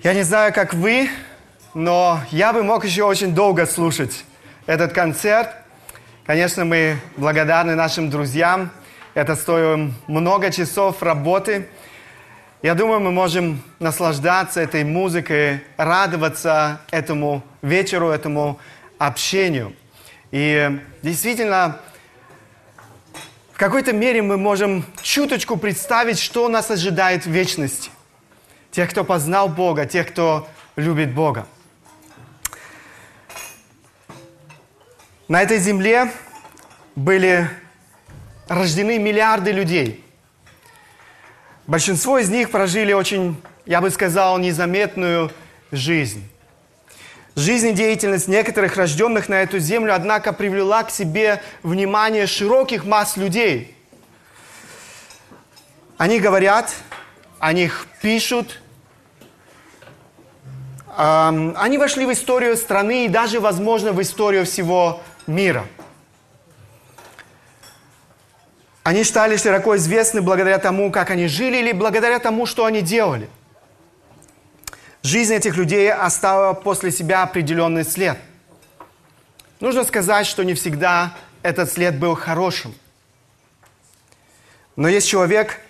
Я не знаю, как вы, но я бы мог еще очень долго слушать этот концерт. Конечно, мы благодарны нашим друзьям. Это стоило много часов работы. Я думаю, мы можем наслаждаться этой музыкой, радоваться этому вечеру, этому общению. И действительно, в какой-то мере мы можем чуточку представить, что нас ожидает в вечности. Тех, кто познал Бога, тех, кто любит Бога. На этой земле были рождены миллиарды людей. Большинство из них прожили очень, я бы сказал, незаметную жизнь. Жизнедеятельность некоторых рожденных на эту землю, однако, привела к себе внимание широких масс людей. Они говорят, о них пишут, они вошли в историю страны и даже, возможно, в историю всего мира. Они стали широко известны благодаря тому, как они жили или благодаря тому, что они делали. Жизнь этих людей оставила после себя определенный след. Нужно сказать, что не всегда этот след был хорошим. Но есть человек,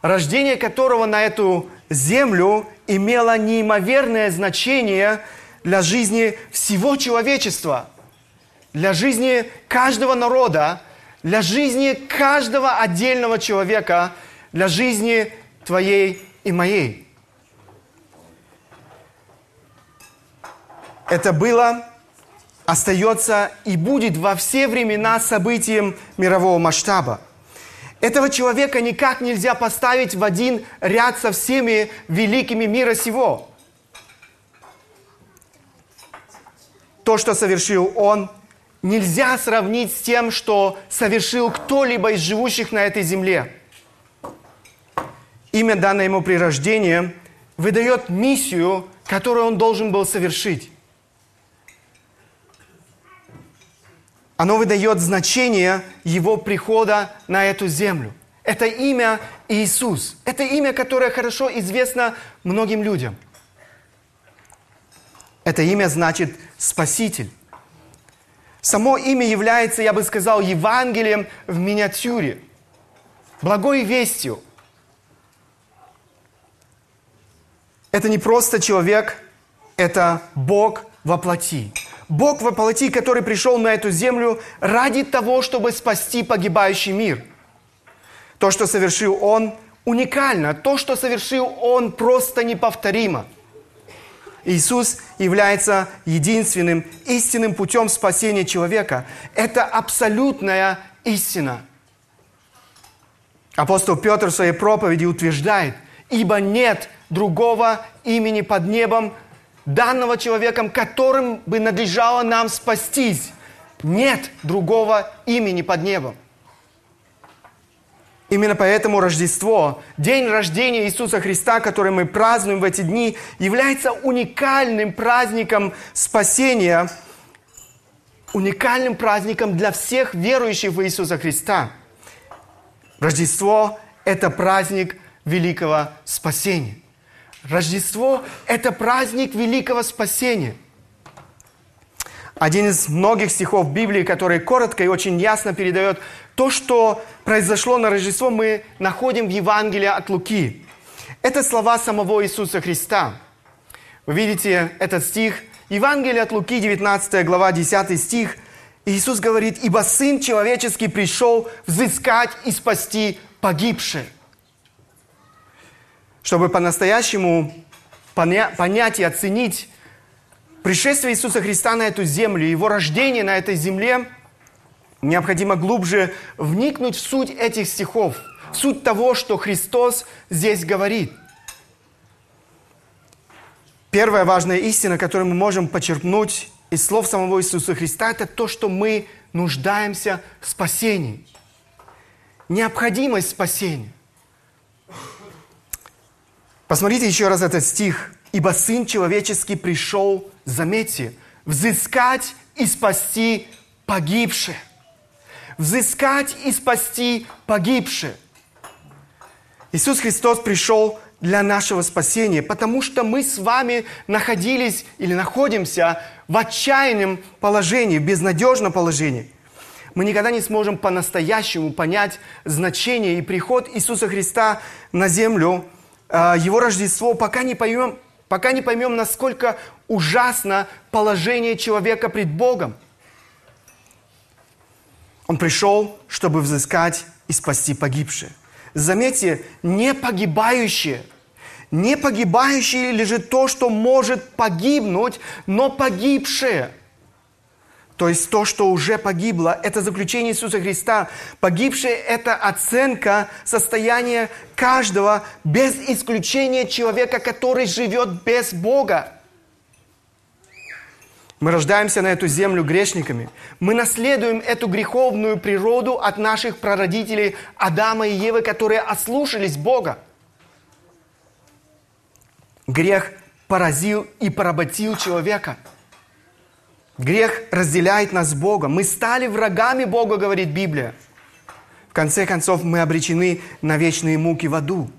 рождение которого на эту землю имело неимоверное значение для жизни всего человечества, для жизни каждого народа, для жизни каждого отдельного человека, для жизни твоей и моей. Это было, остается и будет во все времена событием мирового масштаба. Этого человека никак нельзя поставить в один ряд со всеми великими мира сего. То, что совершил он, нельзя сравнить с тем, что совершил кто-либо из живущих на этой земле. Имя, данное ему при рождении, выдает миссию, которую он должен был совершить. Оно выдает значение его прихода на эту землю. Это имя Иисус. Это имя, которое хорошо известно многим людям. Это имя значит Спаситель. Само имя является, я бы сказал, Евангелием в миниатюре, благой вестью. Это не просто человек, это Бог во плоти. Бог воплоти, который пришел на эту землю ради того, чтобы спасти погибающий мир. То, что совершил Он, уникально. То, что совершил Он, просто неповторимо. Иисус является единственным истинным путем спасения человека. Это абсолютная истина. Апостол Петр в своей проповеди утверждает, ибо нет другого имени под небом, данного человеком, которым бы надлежало нам спастись. Нет другого имени под небом. Именно поэтому Рождество, день рождения Иисуса Христа, который мы празднуем в эти дни, является уникальным праздником спасения, уникальным праздником для всех верующих в Иисуса Христа. Рождество – это праздник великого спасения. Рождество – это праздник великого спасения. Один из многих стихов Библии, который коротко и очень ясно передает то, что произошло на Рождество, мы находим в Евангелии от Луки. Это слова самого Иисуса Христа. Вы видите этот стих. Евангелие от Луки, 19 глава, 10 стих. Иисус говорит, «Ибо Сын Человеческий пришел взыскать и спасти погибших» чтобы по-настоящему поня- понять и оценить пришествие Иисуса Христа на эту землю, Его рождение на этой земле, необходимо глубже вникнуть в суть этих стихов, в суть того, что Христос здесь говорит. Первая важная истина, которую мы можем почерпнуть из слов самого Иисуса Христа, это то, что мы нуждаемся в спасении. Необходимость спасения. Посмотрите еще раз этот стих. «Ибо Сын Человеческий пришел, заметьте, взыскать и спасти погибших». Взыскать и спасти погибших. Иисус Христос пришел для нашего спасения, потому что мы с вами находились или находимся в отчаянном положении, в безнадежном положении. Мы никогда не сможем по-настоящему понять значение и приход Иисуса Христа на землю, Его Рождество, пока не поймем, пока не поймем, насколько ужасно положение человека пред Богом. Он пришел, чтобы взыскать и спасти погибшие. Заметьте, не погибающие. Не погибающие лежит то, что может погибнуть, но погибшие. То есть то, что уже погибло, это заключение Иисуса Христа. Погибшие – это оценка состояния каждого, без исключения человека, который живет без Бога. Мы рождаемся на эту землю грешниками. Мы наследуем эту греховную природу от наших прародителей Адама и Евы, которые ослушались Бога. Грех поразил и поработил человека. Грех разделяет нас с Богом. Мы стали врагами Бога, говорит Библия. В конце концов, мы обречены на вечные муки в аду.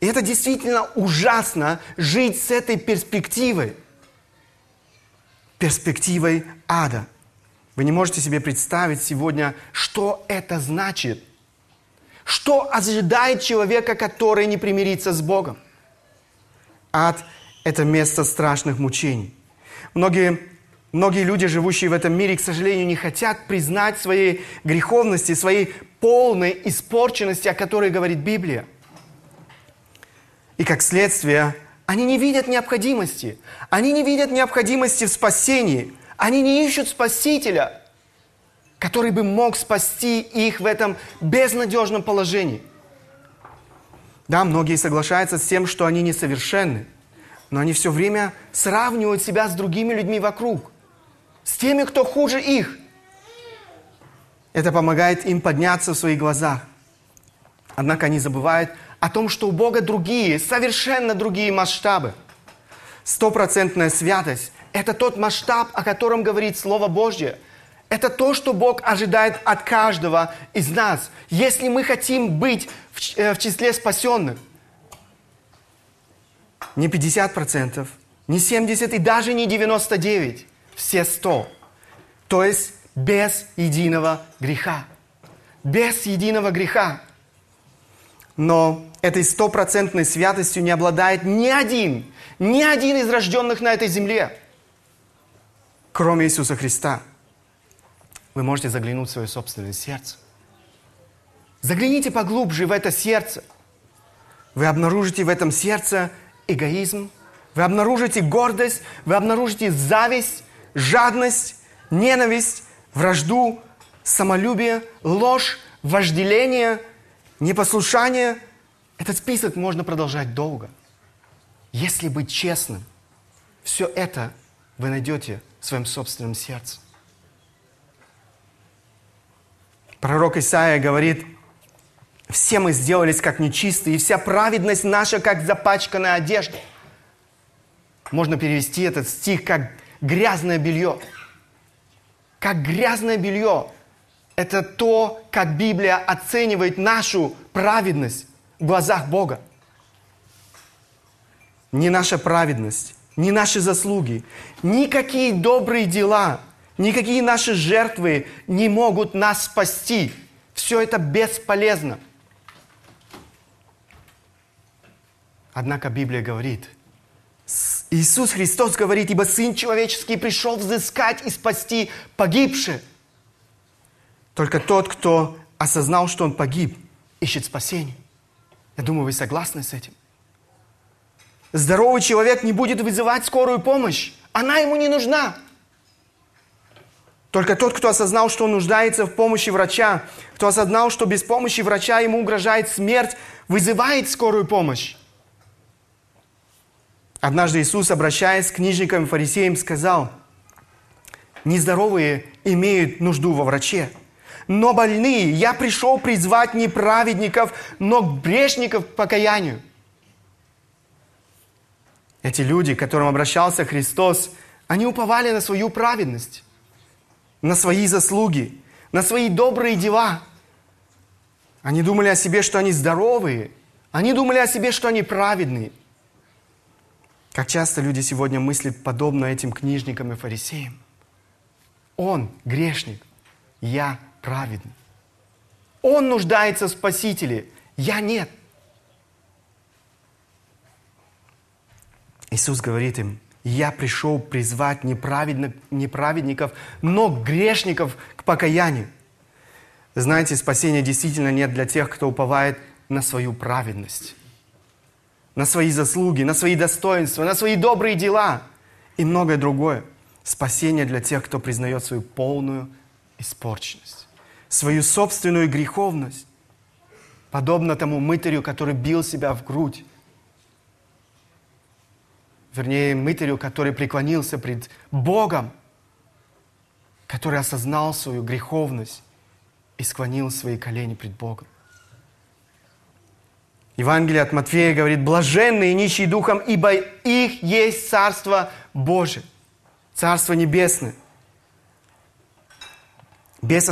И это действительно ужасно жить с этой перспективой – перспективой ада. Вы не можете себе представить сегодня, что это значит. Что ожидает человека, который не примирится с Богом? Ад – это место страшных мучений. Многие, многие люди, живущие в этом мире, к сожалению, не хотят признать своей греховности, своей полной испорченности, о которой говорит Библия. И как следствие – они не видят необходимости. Они не видят необходимости в спасении. Они не ищут Спасителя, который бы мог спасти их в этом безнадежном положении. Да, многие соглашаются с тем, что они несовершенны, но они все время сравнивают себя с другими людьми вокруг, с теми, кто хуже их. Это помогает им подняться в своих глазах. Однако они забывают о том, что у Бога другие, совершенно другие масштабы. Стопроцентная святость – это тот масштаб, о котором говорит Слово Божье. Это то, что Бог ожидает от каждого из нас, если мы хотим быть в, э, числе спасенных. Не 50%, не 70% и даже не 99%, все 100%. То есть без единого греха. Без единого греха. Но этой стопроцентной святостью не обладает ни один, ни один из рожденных на этой земле, кроме Иисуса Христа. Вы можете заглянуть в свое собственное сердце. Загляните поглубже в это сердце. Вы обнаружите в этом сердце эгоизм, вы обнаружите гордость, вы обнаружите зависть, жадность, ненависть, вражду, самолюбие, ложь, вожделение, непослушание – этот список можно продолжать долго. Если быть честным, все это вы найдете в своем собственном сердце. Пророк Исаия говорит, все мы сделались как нечистые, и вся праведность наша, как запачканная одежда. Можно перевести этот стих как грязное белье. Как грязное белье. Это то, как Библия оценивает нашу праведность в глазах Бога. Не наша праведность, не наши заслуги, никакие добрые дела, никакие наши жертвы не могут нас спасти. Все это бесполезно. Однако Библия говорит, Иисус Христос говорит, ибо Сын Человеческий пришел взыскать и спасти погибших. Только тот, кто осознал, что он погиб, ищет спасение. Я думаю, вы согласны с этим? Здоровый человек не будет вызывать скорую помощь. Она ему не нужна. Только тот, кто осознал, что он нуждается в помощи врача, кто осознал, что без помощи врача ему угрожает смерть, вызывает скорую помощь. Однажды Иисус, обращаясь к книжникам и фарисеям, сказал, «Нездоровые имеют нужду во враче, но больные. Я пришел призвать не праведников, но грешников к покаянию. Эти люди, к которым обращался Христос, они уповали на свою праведность, на свои заслуги, на свои добрые дела. Они думали о себе, что они здоровые, Они думали о себе, что они праведные. Как часто люди сегодня мыслят подобно этим книжникам и фарисеям. Он грешник, я праведный. Он нуждается в Спасителе, я нет. Иисус говорит им, я пришел призвать неправедников, но грешников к покаянию. Знаете, спасения действительно нет для тех, кто уповает на свою праведность, на свои заслуги, на свои достоинства, на свои добрые дела и многое другое. Спасение для тех, кто признает свою полную испорченность, свою собственную греховность, подобно тому мытарю, который бил себя в грудь, вернее, мытарю, который преклонился пред Богом, который осознал свою греховность и склонил свои колени пред Богом. Евангелие от Матфея говорит, блаженные нищие духом, ибо их есть Царство Божие, Царство Небесное. Без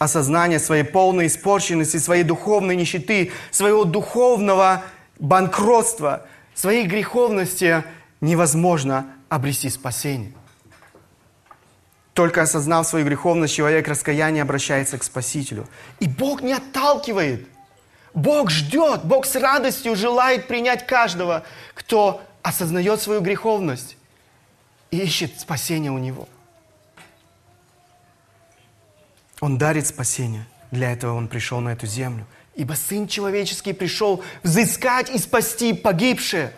осознания своей полной испорченности, своей духовной нищеты, своего духовного банкротства, своей греховности невозможно обрести спасение. Только осознав свою греховность, человек раскаяние обращается к Спасителю. И Бог не отталкивает. Бог ждет, Бог с радостью желает принять каждого, кто осознает свою греховность и ищет спасение у Него. Он дарит спасение. Для этого Он пришел на эту землю. Ибо Сын Человеческий пришел взыскать и спасти погибшее.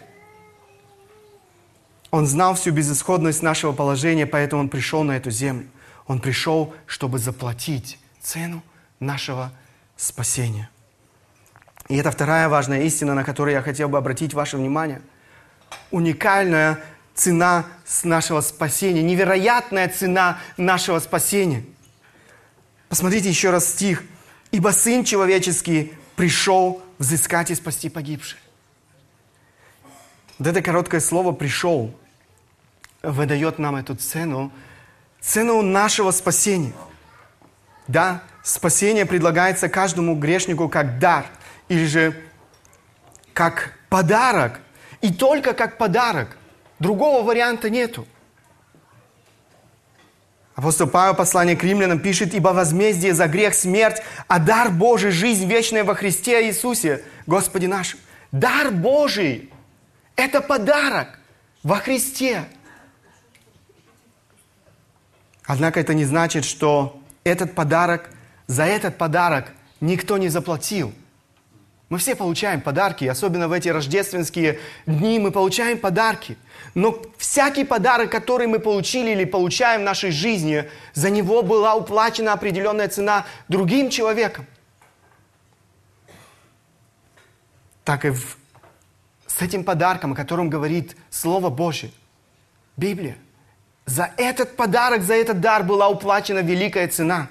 Он знал всю безысходность нашего положения, поэтому Он пришел на эту землю. Он пришел, чтобы заплатить цену нашего спасения. И это вторая важная истина, на которую я хотел бы обратить ваше внимание. Уникальная цена нашего спасения, невероятная цена нашего спасения. Посмотрите еще раз стих. «Ибо Сын Человеческий пришел взыскать и спасти погибших». Вот это короткое слово «пришел» выдает нам эту цену, цену нашего спасения. Да, спасение предлагается каждому грешнику как дар – или же как подарок. И только как подарок. Другого варианта нету. Апостол Павел, послание к римлянам, пишет, «Ибо возмездие за грех – смерть, а дар Божий – жизнь вечная во Христе Иисусе, Господе нашим». Дар Божий – это подарок во Христе. Однако это не значит, что этот подарок, за этот подарок никто не заплатил – мы все получаем подарки, особенно в эти рождественские дни мы получаем подарки. Но всякий подарок, который мы получили или получаем в нашей жизни, за него была уплачена определенная цена другим человеком. Так и в, с этим подарком, о котором говорит Слово Божье, Библия. За этот подарок, за этот дар была уплачена великая цена.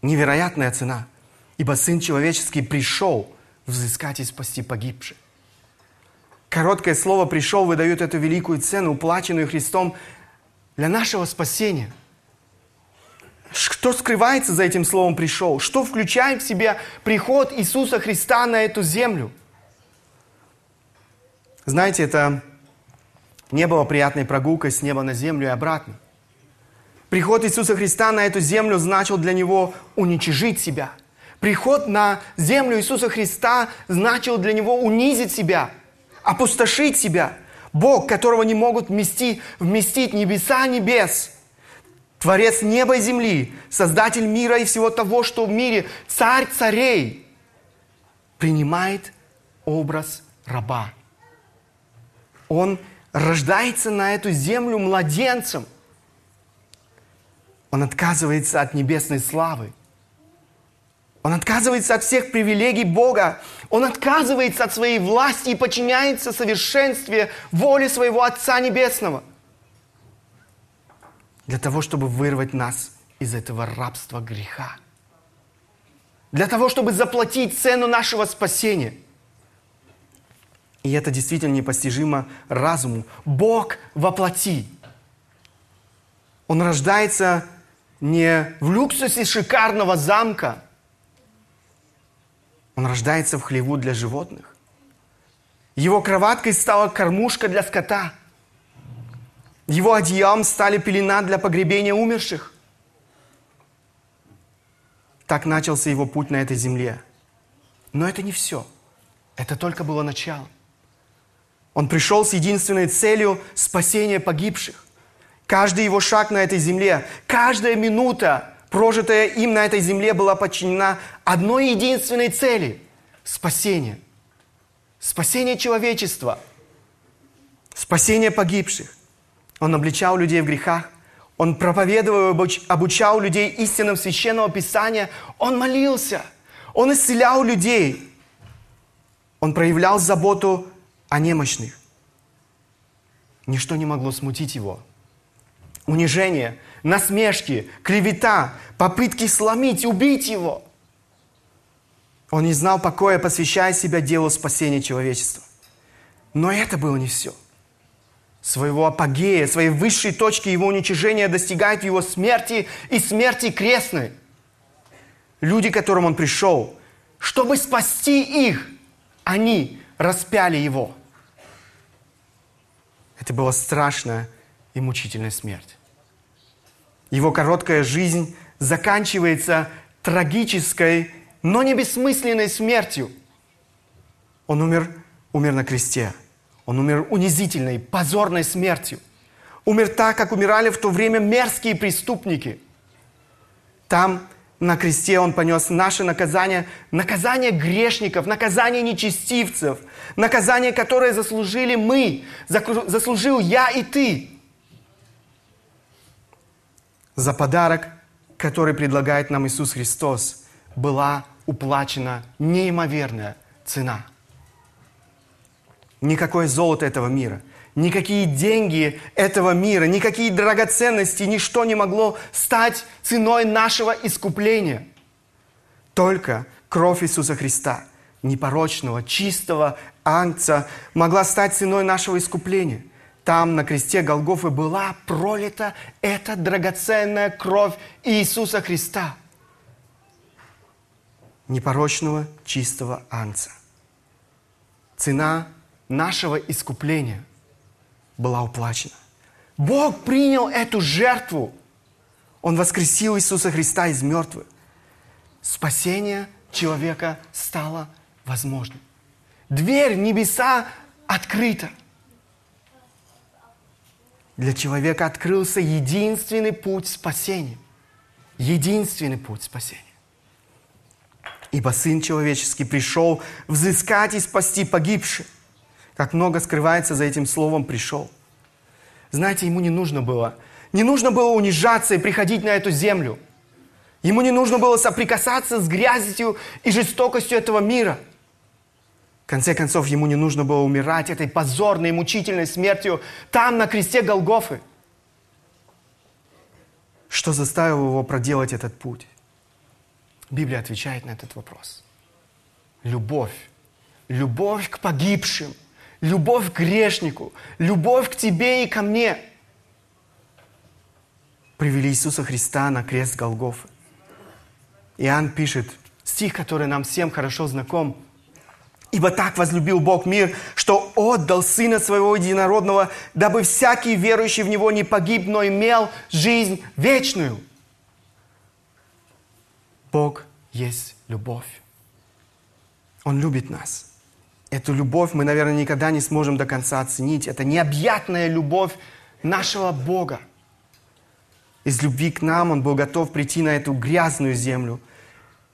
Невероятная цена – ибо Сын Человеческий пришел взыскать и спасти погибших. Короткое слово «пришел» выдает эту великую цену, уплаченную Христом для нашего спасения. Что скрывается за этим словом «пришел»? Что включает в себя приход Иисуса Христа на эту землю? Знаете, это не было приятной прогулкой с неба на землю и обратно. Приход Иисуса Христа на эту землю значил для Него уничижить себя – Приход на землю Иисуса Христа значил для него унизить себя, опустошить себя. Бог, которого не могут вместить, вместить небеса небес, Творец неба и земли, Создатель мира и всего того, что в мире, Царь царей, принимает образ раба. Он рождается на эту землю младенцем. Он отказывается от небесной славы – он отказывается от всех привилегий Бога. Он отказывается от своей власти и подчиняется совершенстве воли своего Отца Небесного. Для того, чтобы вырвать нас из этого рабства греха. Для того, чтобы заплатить цену нашего спасения. И это действительно непостижимо разуму. Бог воплоти. Он рождается не в люксусе шикарного замка – Он рождается в хлеву для животных. Его кроваткой стала кормушка для скота. Его одеялом стали пелена для погребения умерших. Так начался его путь на этой земле. Но это не все. Это только было начало. Он пришел с единственной целью спасения погибших. Каждый его шаг на этой земле, каждая минута, прожитая им на этой земле, была подчинена одной единственной цели – спасение. Спасение человечества, спасение погибших. Он обличал людей в грехах, он проповедовал обучал людей истинам Священного Писания, он молился, он исцелял людей, он проявлял заботу о немощных. Ничто не могло смутить его. Унижение, насмешки, клевета, попытки сломить, убить его. Он не знал покоя, посвящая себя делу спасения человечества. Но это было не все. Своего апогея, своей высшей точки его уничижения достигает его смерти и смерти крестной. Люди, к которым он пришел, чтобы спасти их, они распяли его – это была страшная и мучительная смерть. Его короткая жизнь заканчивается трагической, но не бессмысленной смертью. Он умер, умер на кресте. Он умер унизительной, позорной смертью. Умер так, как умирали в то время мерзкие преступники. Там на кресте Он понес наше наказание, наказание грешников, наказание нечестивцев, наказание, которое заслужили мы, заслужил я и ты. За подарок, который предлагает нам Иисус Христос, была уплачена неимоверная цена. Никакое золото этого мира – Никакие деньги этого мира, никакие драгоценности, ничто не могло стать ценой нашего искупления. Только кровь Иисуса Христа, непорочного, чистого ангца, могла стать ценой нашего искупления. Там, на кресте Голгофы, была пролита эта драгоценная кровь Иисуса Христа. Непорочного, чистого ангца. Цена нашего искупления – была уплачена. Бог принял эту жертву. Он воскресил Иисуса Христа из мертвых. Спасение человека стало возможным. Дверь небеса открыта. Для человека открылся единственный путь спасения. Единственный путь спасения. Ибо Сын Человеческий пришел взыскать и спасти погибших. Как много скрывается за этим словом «пришел». Знаете, ему не нужно было. Не нужно было унижаться и приходить на эту землю. Ему не нужно было соприкасаться с грязью и жестокостью этого мира. Конце концов, ему не нужно было умирать этой позорной, мучительной смертью там, на кресте Голгофы. Что заставило его проделать этот путь? Библия отвечает на этот вопрос. Любовь. Любовь к погибшим любовь к грешнику, любовь к тебе и ко мне привели Иисуса Христа на крест Голгофы. Иоанн пишет стих, который нам всем хорошо знаком. «Ибо так возлюбил Бог мир, что отдал Сына Своего Единородного, дабы всякий верующий в Него не погиб, но имел жизнь вечную». Бог есть любовь. Он любит нас – Эту любовь мы, наверное, никогда не сможем до конца оценить. Это необъятная любовь нашего Бога. Из любви к нам Он был готов прийти на эту грязную землю,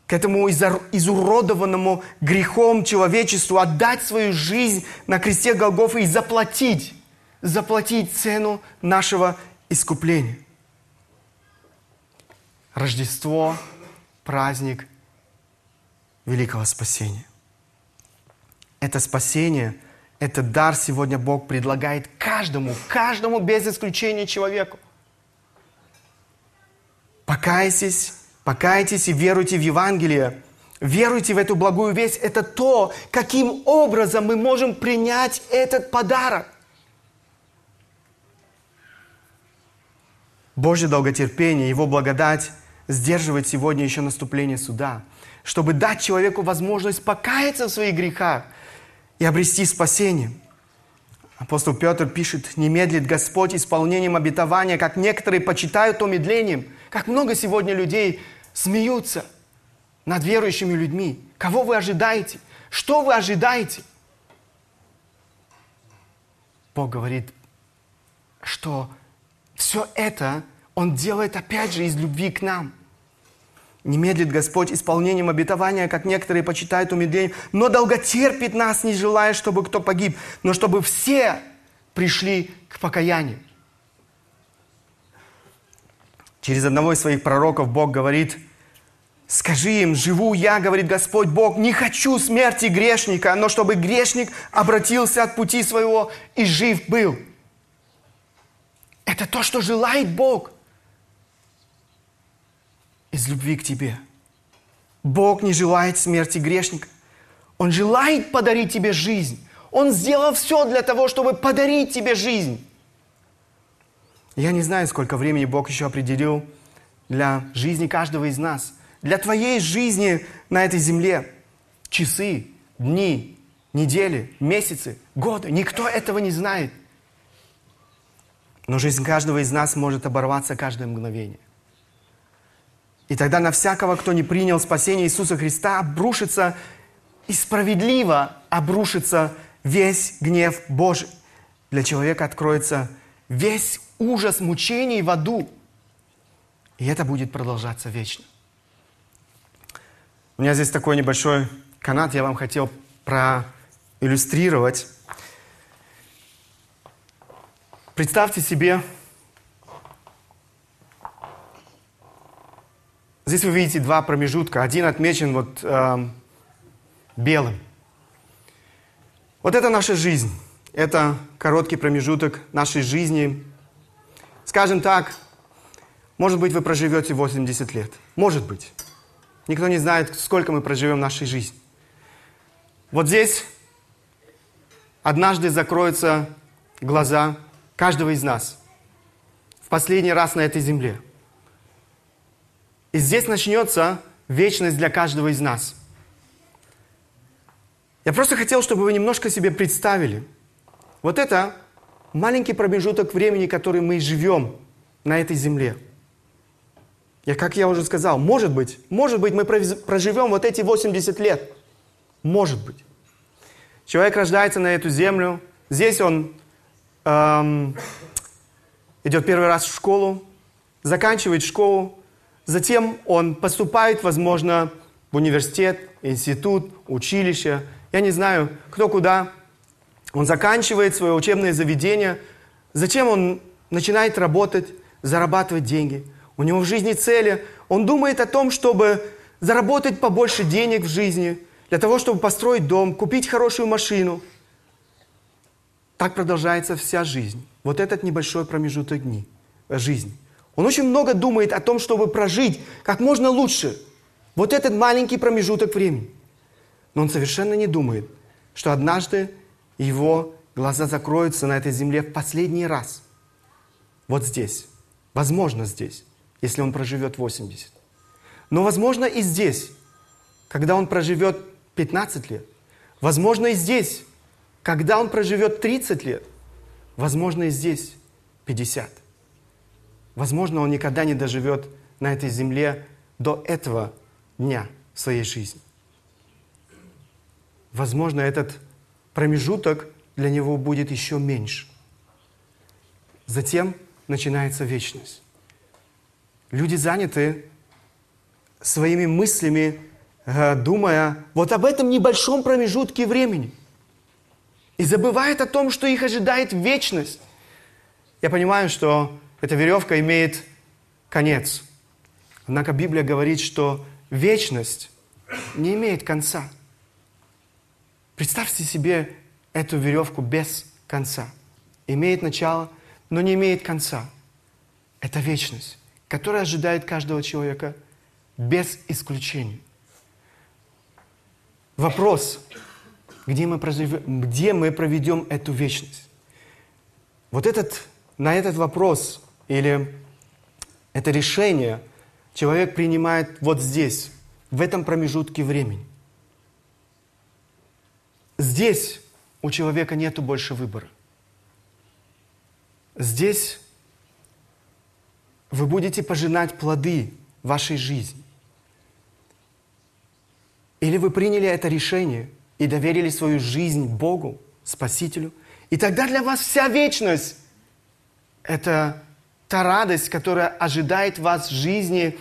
к этому изуродованному грехом человечеству, отдать свою жизнь на кресте Голгофа и заплатить, заплатить цену нашего искупления. Рождество, праздник великого спасения. Это спасение, это дар сегодня Бог предлагает каждому, каждому без исключения человеку. Покайтесь, покайтесь и веруйте в Евангелие. Веруйте в эту благую весть. Это то, каким образом мы можем принять этот подарок. Божье долготерпение, Его благодать сдерживает сегодня еще наступление суда, чтобы дать человеку возможность покаяться в своих грехах и обрести спасение. Апостол Петр пишет, «Не медлит Господь исполнением обетования, как некоторые почитают то медлением». Как много сегодня людей смеются над верующими людьми. Кого вы ожидаете? Что вы ожидаете? Бог говорит, что все это Он делает опять же из любви к нам. Не медлит Господь исполнением обетования, как некоторые почитают умедление, но долготерпит нас, не желая, чтобы кто погиб, но чтобы все пришли к покаянию. Через одного из своих пророков Бог говорит, «Скажи им, живу я, говорит Господь Бог, не хочу смерти грешника, но чтобы грешник обратился от пути своего и жив был». Это то, что желает Бог – из любви к тебе. Бог не желает смерти грешника. Он желает подарить тебе жизнь. Он сделал все для того, чтобы подарить тебе жизнь. Я не знаю, сколько времени Бог еще определил для жизни каждого из нас. Для твоей жизни на этой земле. Часы, дни, недели, месяцы, годы. Никто этого не знает. Но жизнь каждого из нас может оборваться каждое мгновение. И тогда на всякого, кто не принял спасение Иисуса Христа, обрушится и справедливо обрушится весь гнев Божий. Для человека откроется весь ужас мучений в аду. И это будет продолжаться вечно. У меня здесь такой небольшой канат, я вам хотел проиллюстрировать. Представьте себе Здесь вы видите два промежутка. Один отмечен вот э, белым. Вот это наша жизнь. Это короткий промежуток нашей жизни. Скажем так, может быть, вы проживете 80 лет. Может быть. Никто не знает, сколько мы проживем нашей жизни. Вот здесь однажды закроются глаза каждого из нас. В последний раз на этой земле – и здесь начнется вечность для каждого из нас. Я просто хотел, чтобы вы немножко себе представили. Вот это маленький промежуток времени, который мы живем на этой земле. Я, как я уже сказал, может быть, может быть, мы проживем вот эти 80 лет. Может быть. Человек рождается на эту землю. Здесь он эм, идет первый раз в школу, заканчивает школу, Затем он поступает, возможно, в университет, институт, училище. Я не знаю, кто куда. Он заканчивает свое учебное заведение. Затем он начинает работать, зарабатывать деньги. У него в жизни цели. Он думает о том, чтобы заработать побольше денег в жизни, для того, чтобы построить дом, купить хорошую машину. Так продолжается вся жизнь. Вот этот небольшой промежуток дней жизни – он очень много думает о том, чтобы прожить как можно лучше вот этот маленький промежуток времени. Но он совершенно не думает, что однажды его глаза закроются на этой земле в последний раз. Вот здесь. Возможно, здесь, если он проживет 80. Но возможно и здесь, когда он проживет 15 лет. Возможно и здесь, когда он проживет 30 лет. Возможно и здесь 50. Возможно, он никогда не доживет на этой земле до этого дня своей жизни. Возможно, этот промежуток для него будет еще меньше. Затем начинается вечность. Люди заняты своими мыслями, э, думая вот об этом небольшом промежутке времени. И забывают о том, что их ожидает вечность. Я понимаю, что эта веревка имеет конец. Однако Библия говорит, что вечность не имеет конца. Представьте себе эту веревку без конца. Имеет начало, но не имеет конца. Это вечность, которая ожидает каждого человека без исключения. Вопрос, где мы, проживем, где мы проведем эту вечность? Вот этот, на этот вопрос или это решение человек принимает вот здесь, в этом промежутке времени. Здесь у человека нету больше выбора. Здесь вы будете пожинать плоды вашей жизни. Или вы приняли это решение и доверили свою жизнь Богу, Спасителю, и тогда для вас вся вечность – это та радость, которая ожидает вас в жизни,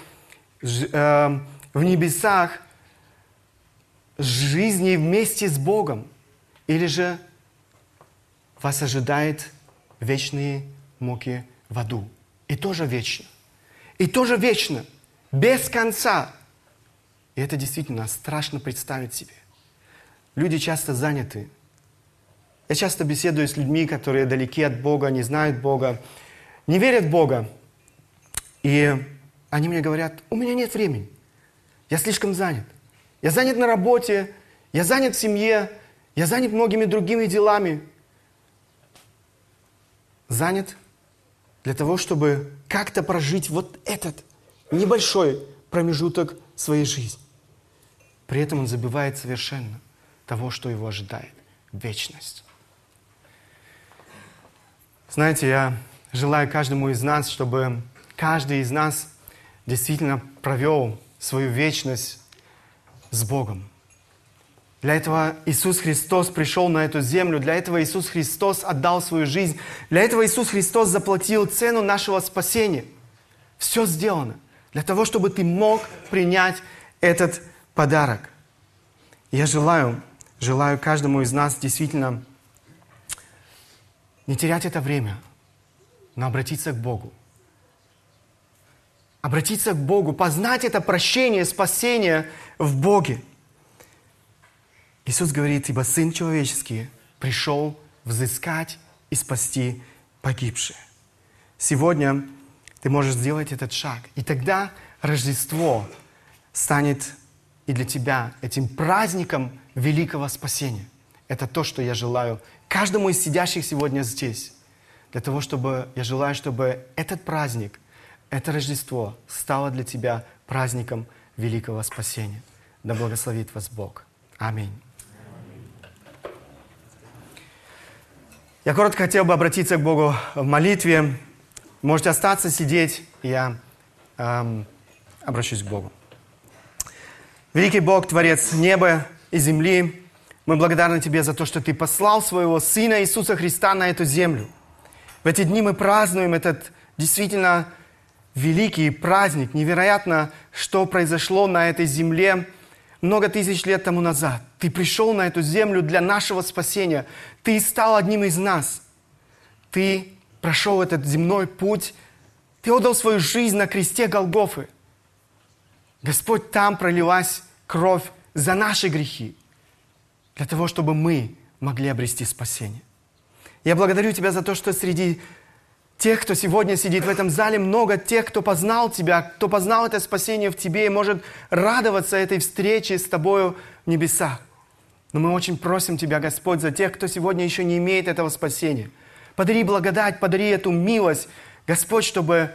э, в небесах, жизни вместе с Богом. Или же вас ожидает вечные муки в аду. И тоже вечно. И тоже вечно. Без конца. И это действительно страшно представить себе. Люди часто заняты. Я часто беседую с людьми, которые далеки от Бога, не знают Бога, не верят в Бога. И они мне говорят, у меня нет времени. Я слишком занят. Я занят на работе, я занят в семье, я занят многими другими делами. Занят для того, чтобы как-то прожить вот этот небольшой промежуток своей жизни. При этом он забывает совершенно того, что его ожидает – вечность. Знаете, я желаю каждому из нас, чтобы каждый из нас действительно провел свою вечность с Богом. Для этого Иисус Христос пришел на эту землю, для этого Иисус Христос отдал свою жизнь, для этого Иисус Христос заплатил цену нашего спасения. Все сделано для того, чтобы ты мог принять этот подарок. Я желаю, желаю каждому из нас действительно не терять это время, но обратиться к Богу. Обратиться к Богу, познать это прощение, спасение в Боге. Иисус говорит, ибо Сын Человеческий пришел взыскать и спасти погибшие. Сегодня ты можешь сделать этот шаг. И тогда Рождество станет и для тебя этим праздником великого спасения. Это то, что я желаю каждому из сидящих сегодня здесь. Для того, чтобы я желаю, чтобы этот праздник, это Рождество стало для тебя праздником великого спасения. Да благословит вас Бог. Аминь. Я коротко хотел бы обратиться к Богу в молитве. Можете остаться, сидеть, я эм, обращусь к Богу. Великий Бог, Творец неба и земли, мы благодарны Тебе за то, что Ты послал Своего Сына Иисуса Христа на эту землю. В эти дни мы празднуем этот действительно великий праздник. Невероятно, что произошло на этой земле много тысяч лет тому назад. Ты пришел на эту землю для нашего спасения. Ты стал одним из нас. Ты прошел этот земной путь. Ты отдал свою жизнь на кресте Голгофы. Господь, там пролилась кровь за наши грехи для того, чтобы мы могли обрести спасение. Я благодарю Тебя за то, что среди тех, кто сегодня сидит в этом зале, много тех, кто познал Тебя, кто познал это спасение в Тебе и может радоваться этой встрече с Тобою в небесах. Но мы очень просим Тебя, Господь, за тех, кто сегодня еще не имеет этого спасения. Подари благодать, подари эту милость, Господь, чтобы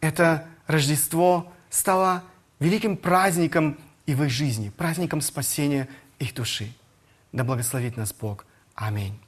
это Рождество стало великим праздником и в их жизни, праздником спасения их души. Да благословит нас Бог. Аминь.